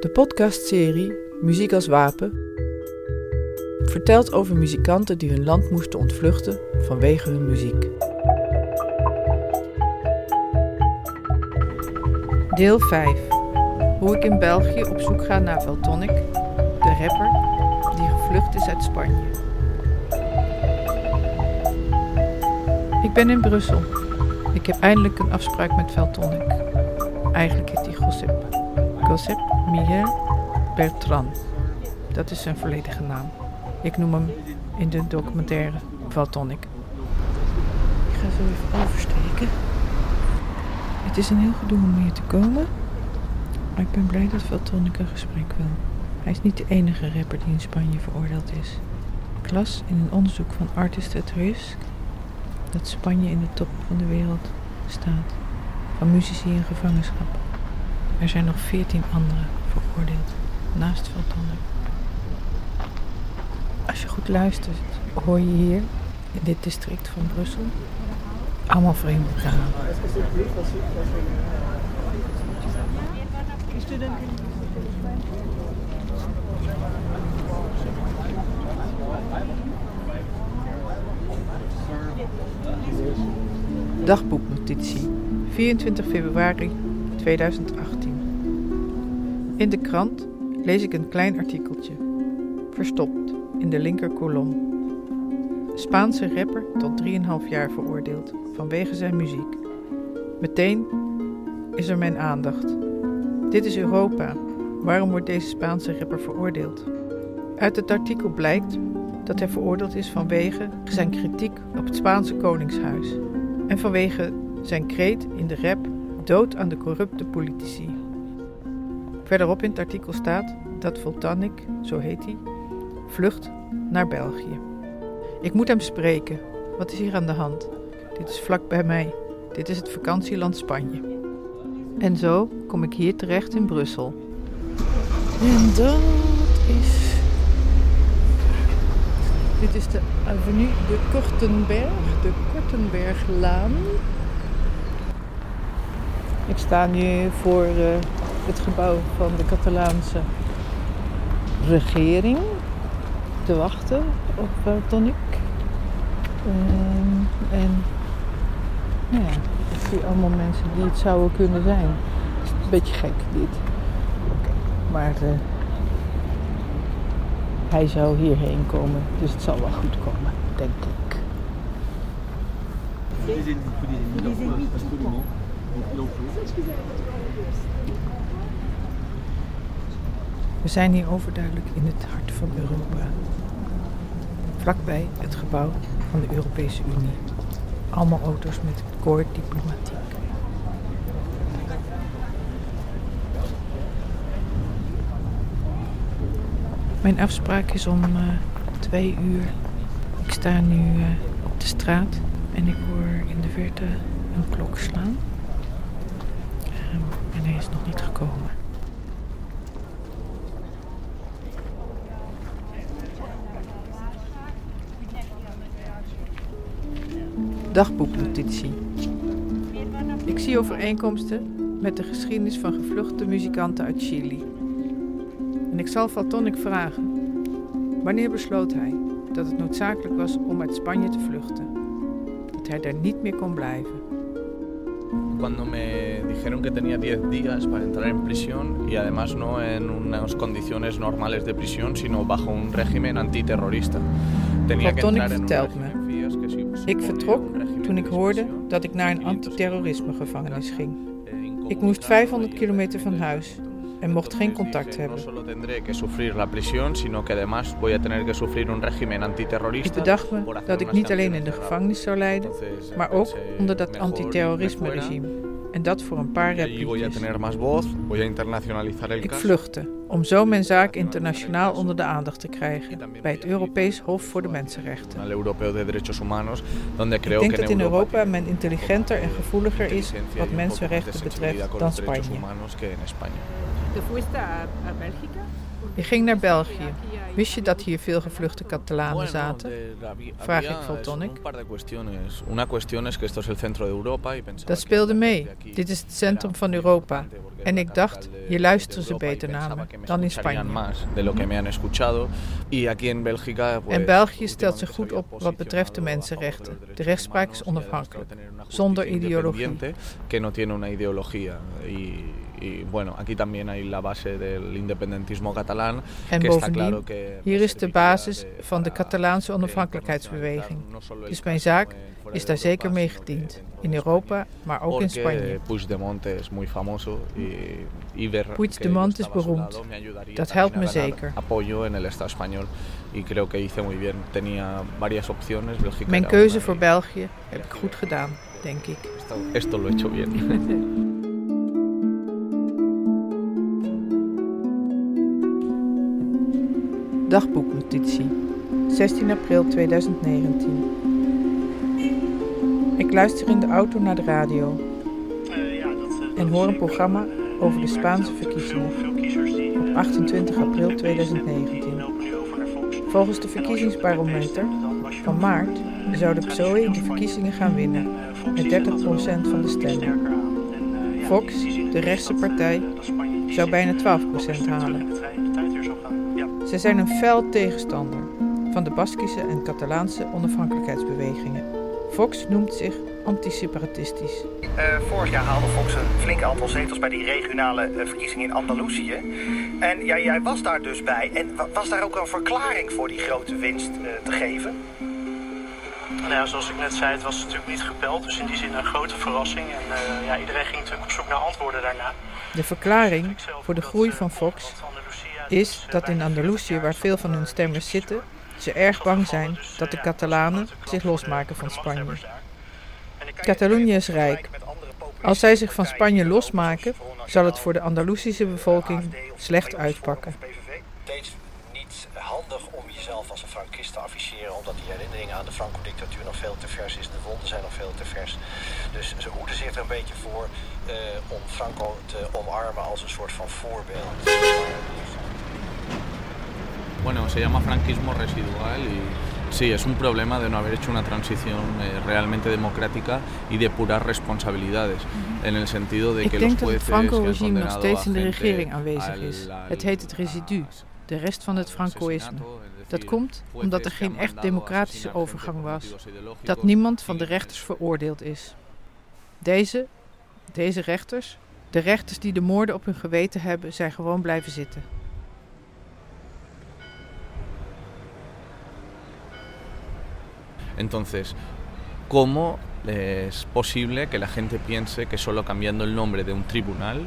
De podcastserie Muziek als Wapen vertelt over muzikanten die hun land moesten ontvluchten vanwege hun muziek. Deel 5. Hoe ik in België op zoek ga naar Veltonic, de rapper die gevlucht is uit Spanje. Ik ben in Brussel. Ik heb eindelijk een afspraak met Veltonic. Eigenlijk heet hij Josep. Josep Miguel Bertrand. Dat is zijn volledige naam. Ik noem hem in de documentaire Valtonic. Ik ga zo even oversteken. Het is een heel gedoe om hier te komen. Maar ik ben blij dat Valtonic een gesprek wil. Hij is niet de enige rapper die in Spanje veroordeeld is. Ik las in een onderzoek van Artist at Risk dat Spanje in de top van de wereld staat van muzici in gevangenschap. Er zijn nog veertien anderen veroordeeld naast Valtonic. Als je goed luistert, hoor je hier in dit district van Brussel allemaal vreemde talen. Dagboeknotitie 24 februari 2018. In de krant lees ik een klein artikeltje, verstopt in de linker kolom. Spaanse rapper tot 3,5 jaar veroordeeld vanwege zijn muziek. Meteen is er mijn aandacht. Dit is Europa. Waarom wordt deze Spaanse rapper veroordeeld? Uit het artikel blijkt dat hij veroordeeld is vanwege zijn kritiek op het Spaanse koningshuis en vanwege zijn kreet in de rap dood aan de corrupte politici. Verderop in het artikel staat dat Voltanic, zo heet hij, vlucht naar België. Ik moet hem spreken. Wat is hier aan de hand? Dit is vlak bij mij. Dit is het vakantieland Spanje. En zo kom ik hier terecht in Brussel. En dat is. Dit is de avenue de Kortenberg, de Kortenberglaan. Ik sta nu voor uh, het gebouw van de Catalaanse regering te wachten op uh, Tonic. Um, en nou ja, ik zie allemaal mensen die het zouden kunnen zijn. Het is een beetje gek dit. Maar uh, hij zou hierheen komen, dus het zal wel goed komen, denk ik. We zijn hier overduidelijk in het hart van Europa. Vlakbij het gebouw van de Europese Unie. Allemaal auto's met koord diplomatiek. Mijn afspraak is om uh, twee uur. Ik sta nu uh, op de straat en ik hoor in de verte een klok slaan. Is nog niet gekomen. Dagboeknotitie. Ik zie overeenkomsten met de geschiedenis van gevluchte muzikanten uit Chili. En ik zal Valtonic vragen: wanneer besloot hij dat het noodzakelijk was om uit Spanje te vluchten? Dat hij daar niet meer kon blijven. Cuando me dijeron que tenía 10 días para entrar en prisión y además no en unas condiciones normales de prisión, sino bajo un régimen antiterrorista. Tenía que en un vertelt me. Ik vertrok toen ik hoorde dat ik naar een antiterrorisme gevangenis ging. Ik moest 500 kilometer van huis en mocht geen contact hebben. Ik bedacht me dat ik niet alleen in de gevangenis zou lijden, maar ook onder dat antiterrorisme regime. En dat voor een paar repliekjes. Ik vluchtte om zo mijn zaak internationaal onder de aandacht te krijgen bij het Europees Hof voor de Mensenrechten. Ik denk dat in Europa men intelligenter en gevoeliger is wat mensenrechten betreft dan Spanje. Humanos que en España. ¿Te fuiste a, a Bélgica? Je ging naar België. Wist je dat hier veel gevluchte Catalanen zaten? Vraag ik Voltonic. Dat speelde mee. Dit is het centrum van Europa. En ik dacht, hier luisteren ze beter naar me dan in Spanje. En België stelt zich goed op wat betreft de mensenrechten. De rechtspraak is onafhankelijk, zonder ideologie. Y bueno, aquí también hay la base del independentismo catalán. En bovendien, hier is de basis van de Catalaanse onafhankelijkheidsbeweging. Dus mijn zaak is daar zeker mee gediend. In Europa, maar ook in Spanje. Puigdemont is muy famoso y, ver Puigdemont is beroemd. Dat helpt me zeker. Apoyo en el Estado español y creo que hice muy bien. Tenía varias opciones. Mijn keuze voor België heb ik goed gedaan, denk ik. Esto, esto lo he hecho bien. Dagboeknotitie 16 april 2019 Ik luister in de auto naar de radio en hoor een programma over de Spaanse verkiezingen op 28 april 2019. Volgens de verkiezingsbarometer van maart zou de PSOE de verkiezingen gaan winnen met 30% van de stemmen. Vox, de rechtse partij, zou bijna 12% halen. Zij zijn een fel tegenstander van de Baskische en Catalaanse onafhankelijkheidsbewegingen. Vox noemt zich antiseparatistisch. Uh, vorig jaar haalde Vox een flink aantal zetels bij die regionale uh, verkiezingen in Andalusië. En ja, jij was daar dus bij. En was daar ook een verklaring voor die grote winst uh, te geven? Nou ja, zoals ik net zei, het was natuurlijk niet gepeld. Dus in die zin een grote verrassing. En ja, iedereen ging natuurlijk op zoek naar antwoorden daarna. De verklaring voor de groei van Vox is dat in Andalusië, waar veel van hun stemmers zitten, ze erg bang zijn dat de Catalanen zich losmaken van Spanje. Catalonië is rijk. Als zij zich van Spanje losmaken, zal het voor de Andalusische bevolking slecht uitpakken. niet handig om jezelf als een Frankist te afficheren, omdat die herinnering aan de Franco-dictatuur nog veel te vers is. De wonden zijn nog veel te vers. Dus ze hoeden zich er een beetje voor uh, om Franco te omarmen als een soort van voorbeeld. Bueno, se llama franquismo residual y sí, es un problema de no haber hecho una transición eh, realmente democrática y depurar responsabilidades. En el sentido de Ik que denk los dat het jueces Franco-regime nog steeds in de regering aanwezig is. Het heet het residu, de rest van het Francoïsme. Dat komt omdat er jueces geen echt democratische overgang was. Dat niemand van de rechters veroordeeld is. Deze, deze rechters, de rechters die de moorden op hun geweten hebben, zijn gewoon blijven zitten. Entonces, ¿cómo es posible que la gente piense que solo cambiando el nombre de un tribunal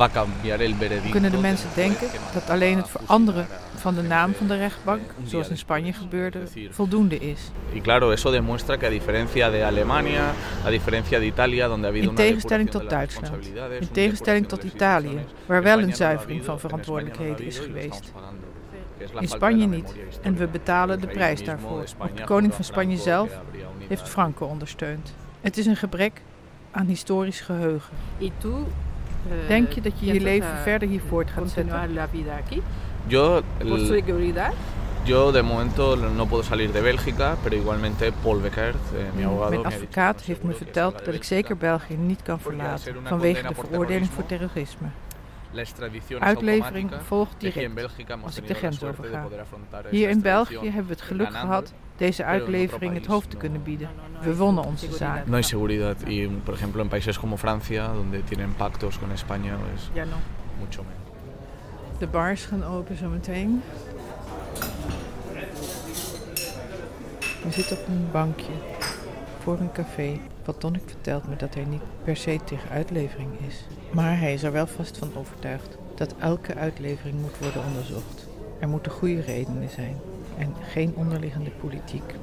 va a cambiar el veredicto? Kunnen de mensen denken dat alleen het veranderen van de naam van de rechtbank, eh, zoals in Spanje gebeurde, voldoende is? Y claro, eso demuestra que a diferencia de Alemania, a diferencia de Italia, donde ha habido In una tegenstelling tot Duitsland, in tegenstelling tot Italië, waar wel een zuivering van verantwoordelijkheden is geweest. In Spanje niet en we betalen de prijs daarvoor. Want de koning van Spanje zelf heeft Franco ondersteund. Het is een gebrek aan historisch geheugen. Eh, Denk je dat je je leven verder hier voort gaat zetten? Yo, yo de momento no puedo salir de Bélgica, pero igualmente Paul Beckert, eh, mi abogado, Mijn advocaat "No, heeft me verteld dat ik zeker Bélgica". België niet kan verlaten vanwege de veroordeling voor terrorisme. Uitlevering volgt Y aquí en direct Bélgica hemos als ik de grens overga. poder afrontar Hier in België hebben we het geluk gehad deze uitlevering het hoofd te kunnen bieden. We wonnen onze zaak. No hay seguridad y, por ejemplo, en países como Francia, donde tienen pactos con España, es Ja, no. mucho menos. De bars gaan open zometeen. We zitten op een bankje voor een café. Valtonic vertelt me dat hij niet per se tegen uitlevering is. Maar hij is er wel vast van overtuigd dat elke uitlevering moet worden onderzocht. Er moeten goede redenen zijn en geen onderliggende politiek.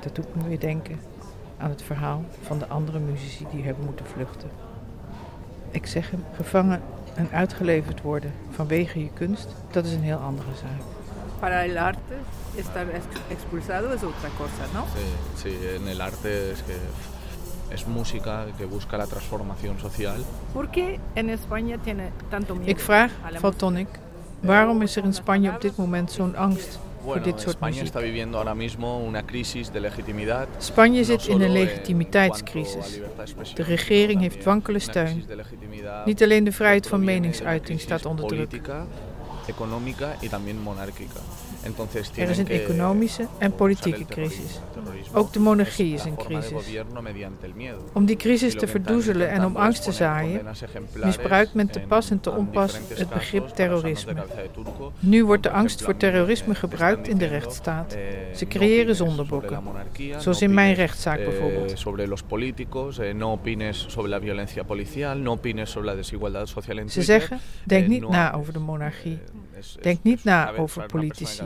Dat doet me weer denken aan het verhaal van de andere muzici die hebben moeten vluchten. Ik zeg hem, gevangen en uitgeleverd worden vanwege je kunst, dat is een heel andere zaak. Para el arte, estar ex- expulsado es otra cosa, ¿no? Sí, sí, en el arte es que es música que busca la transformación social. ¿Por qué en España tiene tanto miedo? Ik vraag Valtonic Waarom is er in Spanje op dit moment zo'n angst Bueno, dit soort España muziek? está viviendo ahora mismo una crisis de legitimidad. Spanje zit in een en legitimiteitscrisis. de regering heeft wankele steun. Niet alleen de vrijheid van meningsuiting staat onder druk. Económica y también monárquica. Er is een economische en politieke crisis. Ook de monarchie is de crisis. Om die crisis te verdoezelen en om angst te zaaien, misbruikt men te pas en te onpas het begrip terrorisme. Nu wordt de angst voor terrorisme me gebruikt in de rechtsstaat. eh, Ze creëren zondebokken. Zoals in mijn rechtszaak bijvoorbeeld. Ze zeggen, denk Eh, niet na over de monarchie. Eh, Denk niet na over politici.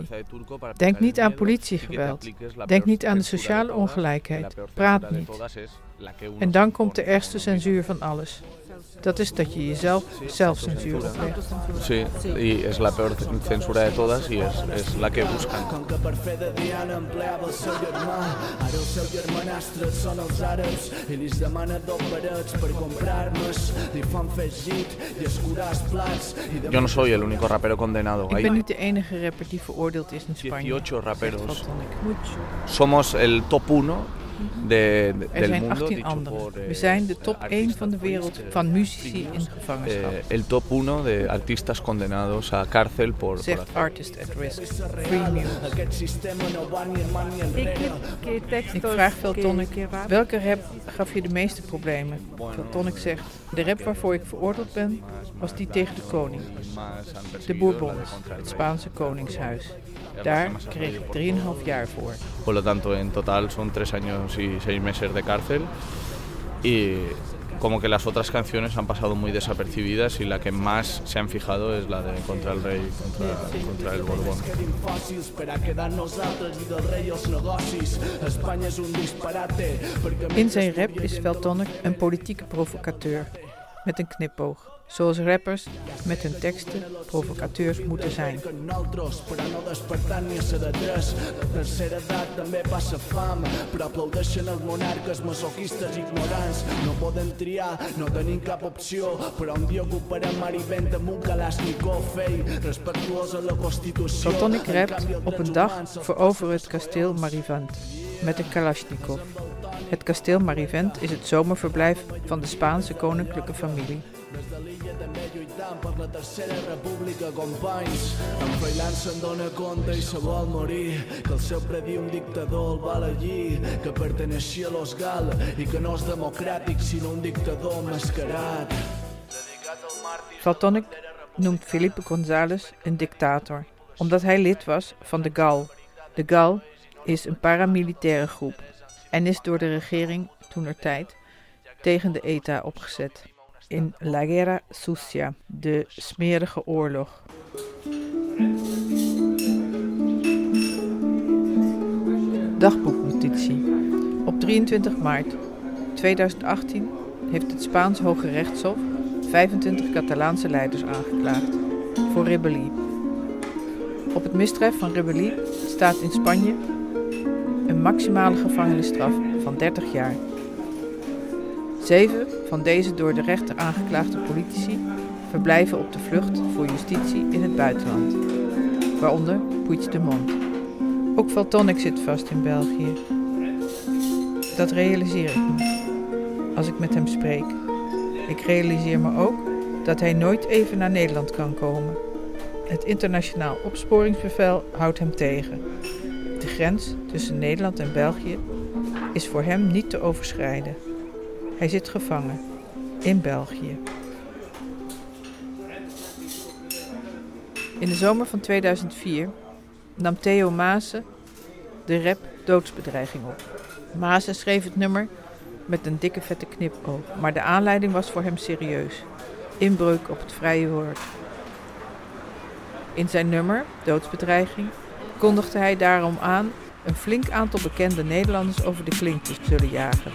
Denk niet aan politiegeweld. Denk niet aan de sociale ongelijkheid. Praat niet. En dan komt de ergste censuur van alles. Dat is dat je jezelf zelfcensuur oplegt. Sí, y es la peor censura de todas y es, es la que buscan. Com que per fer de Diana empleava el seu germà Ara el seu germanastre són els àrabs i li demana dos parets per comprar-nos li fan fer git i escurar els plats i de Yo no soy el único rapero condenado. Ik ben niet de enige rapper die veroordeeld is in Spanje. 18 raperos. Somos el top 1 de, de- Er del zijn mundo. 18 dicho anderen. por, eh, We zijn de top 1 artistas van de wereld van eh, muzici in gevangenschap. Eh, el top 1 de artistas condenados a cárcel por, Zegt Artist at Risk. Free Music. aquest sistema no va ni man ni ¿Y enrere qué, qué textos? Ik vraag Veltonic, welke rap gaf je de meeste problemen? Veltonic zegt, de rap waarvoor ik veroordeeld ben, was die tegen de koning. De Bourbons, het. Spaanse koningshuis. Daar kreeg ik por 3,5 jaar voor. Por lo tanto, en total son tres años y seis meses de cárcel. Y como que las otras canciones han pasado muy desapercibidas y la que más se han fijado es la de Contra el Rey, contra, contra el Borbón. In zijn rap is Veltonic een politieke provocateur. Met een knipoog. Zoals rappers met hun teksten provocateurs moeten zijn. En rapt op een dag humans veroveren het kasteel Marivent met een Kalashnikov. Het kasteel Marivent is het zomerverblijf van de Spaanse koninklijke familie. Valtonic noemt Felipe González een dictator, omdat hij lid was van de GAL. De GAL is een paramilitaire groep en is door de regering toenertijd tegen de ETA opgezet. In La Guerra Sucia, de smerige oorlog. Dagboeknotitie. Op 23 maart 2018 heeft het Spaans Hoge Rechtshof 25 Catalaanse leiders aangeklaagd voor rebellie. Op het misdrijf van rebellie staat in Spanje maximale gevangenisstraf van 30 jaar. Zeven van deze door de rechter aangeklaagde politici verblijven op de vlucht voor justitie in het buitenland, waaronder Puigdemont. Ook Valtonic zit vast in België. Dat realiseer ik me als ik met hem spreek. Ik realiseer me ook dat hij nooit even naar Nederland kan komen. Het internationaal opsporingsbevel houdt hem tegen. Grens tussen Nederland en België is voor hem niet te overschrijden. Hij zit gevangen in België. In de zomer van 2004 nam Theo Maassen de rap Doodsbedreiging op. Maassen schreef het nummer met een dikke vette knipoog, maar de aanleiding was voor hem serieus. Inbreuk op het vrije woord. In zijn nummer, Doodsbedreiging, kondigde hij daarom aan een flink aantal bekende Nederlanders over de klink te zullen jagen.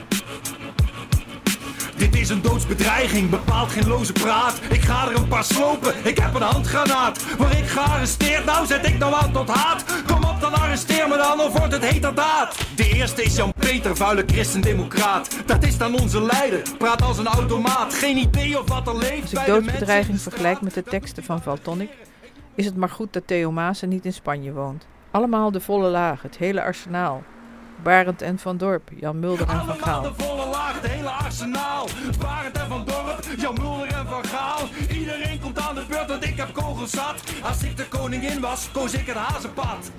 Dit is een doodsbedreiging, bepaalt geen loze praat. Ik ga er een paar slopen, ik heb een handgranaat. Waar ik gearresteerd, nou zet ik nou aan tot haat. Kom op, dan arresteer me dan, of wordt het heterdaad. De eerste is Jan-Peter, vuile christendemocraat. Dat is dan onze leider, praat als een automaat. Geen idee of wat er leeft Als ik doodsbedreiging vergelijk met de teksten van Valtonic, is het maar goed dat Theo Maassen niet in Spanje woont. Allemaal de volle laag, het hele arsenaal. Barend en Van Dorp, Jan Mulder en Van Allemaal Gaal. de volle laag, het hele arsenaal. Barend en Van Dorp, Jan Mulder en Van Gaal. Iedereen komt aan de beurt, want ik heb kogels zat. Als ik de koningin was, koos ik het hazenpad.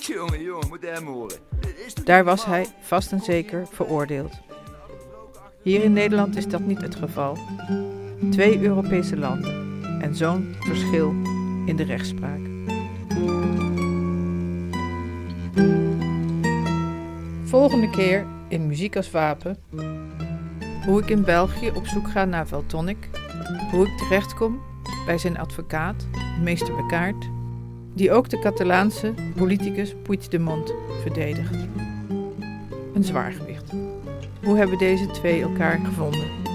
Jongen, jongen, moet hem horen. Daar was hij vast en zeker veroordeeld. Hier in Nederland is dat niet het geval. Twee Europese landen en zo'n verschil in de rechtspraak. Volgende keer in Muziek als Wapen. Hoe ik in België op zoek ga naar Valtonic. Hoe ik terechtkom bij zijn advocaat, meester Bekaert, die ook de Catalaanse politicus Puigdemont verdedigt. Een zwaargewicht. Hoe hebben deze twee elkaar gevonden?